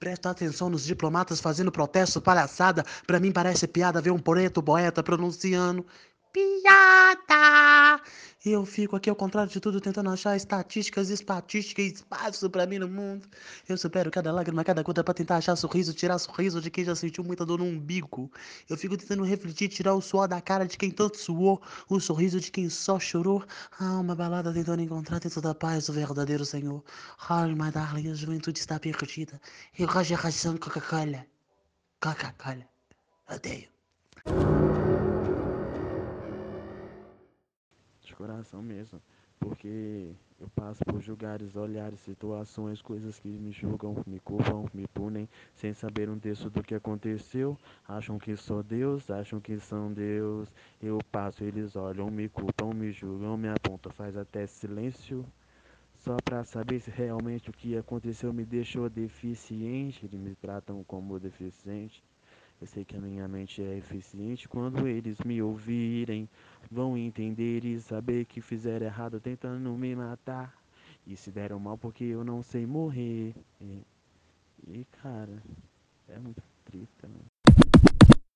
Presta atenção nos diplomatas fazendo protesto, palhaçada. Pra mim parece piada ver um poeta poeta pronunciando piada. Eu fico aqui ao contrário de tudo tentando achar estatísticas, estatística e espaço pra mim no mundo. Eu supero cada lágrima, cada gota pra tentar achar sorriso, tirar sorriso de quem já sentiu muita dor no umbigo. Eu fico tentando refletir, tirar o suor da cara de quem tanto suou, o sorriso de quem só chorou. Ah, uma balada tentando encontrar dentro da paz o verdadeiro Senhor. Ai, my darling, a juventude está perdida. E a geração Coca-Cola. Coca-Cola. Odeio. Coração mesmo, porque eu passo por julgares, olhares, situações, coisas que me julgam, me culpam, me punem, sem saber um terço do que aconteceu. Acham que sou Deus, acham que são Deus. Eu passo, eles olham, me culpam, me julgam, me apontam, faz até silêncio. Só pra saber se realmente o que aconteceu me deixou deficiente, eles me tratam como deficiente. Eu sei que a minha mente é eficiente quando eles me ouvirem. Vão entender e saber que fizeram errado tentando me matar. E se deram mal porque eu não sei morrer. E, e cara, é muito.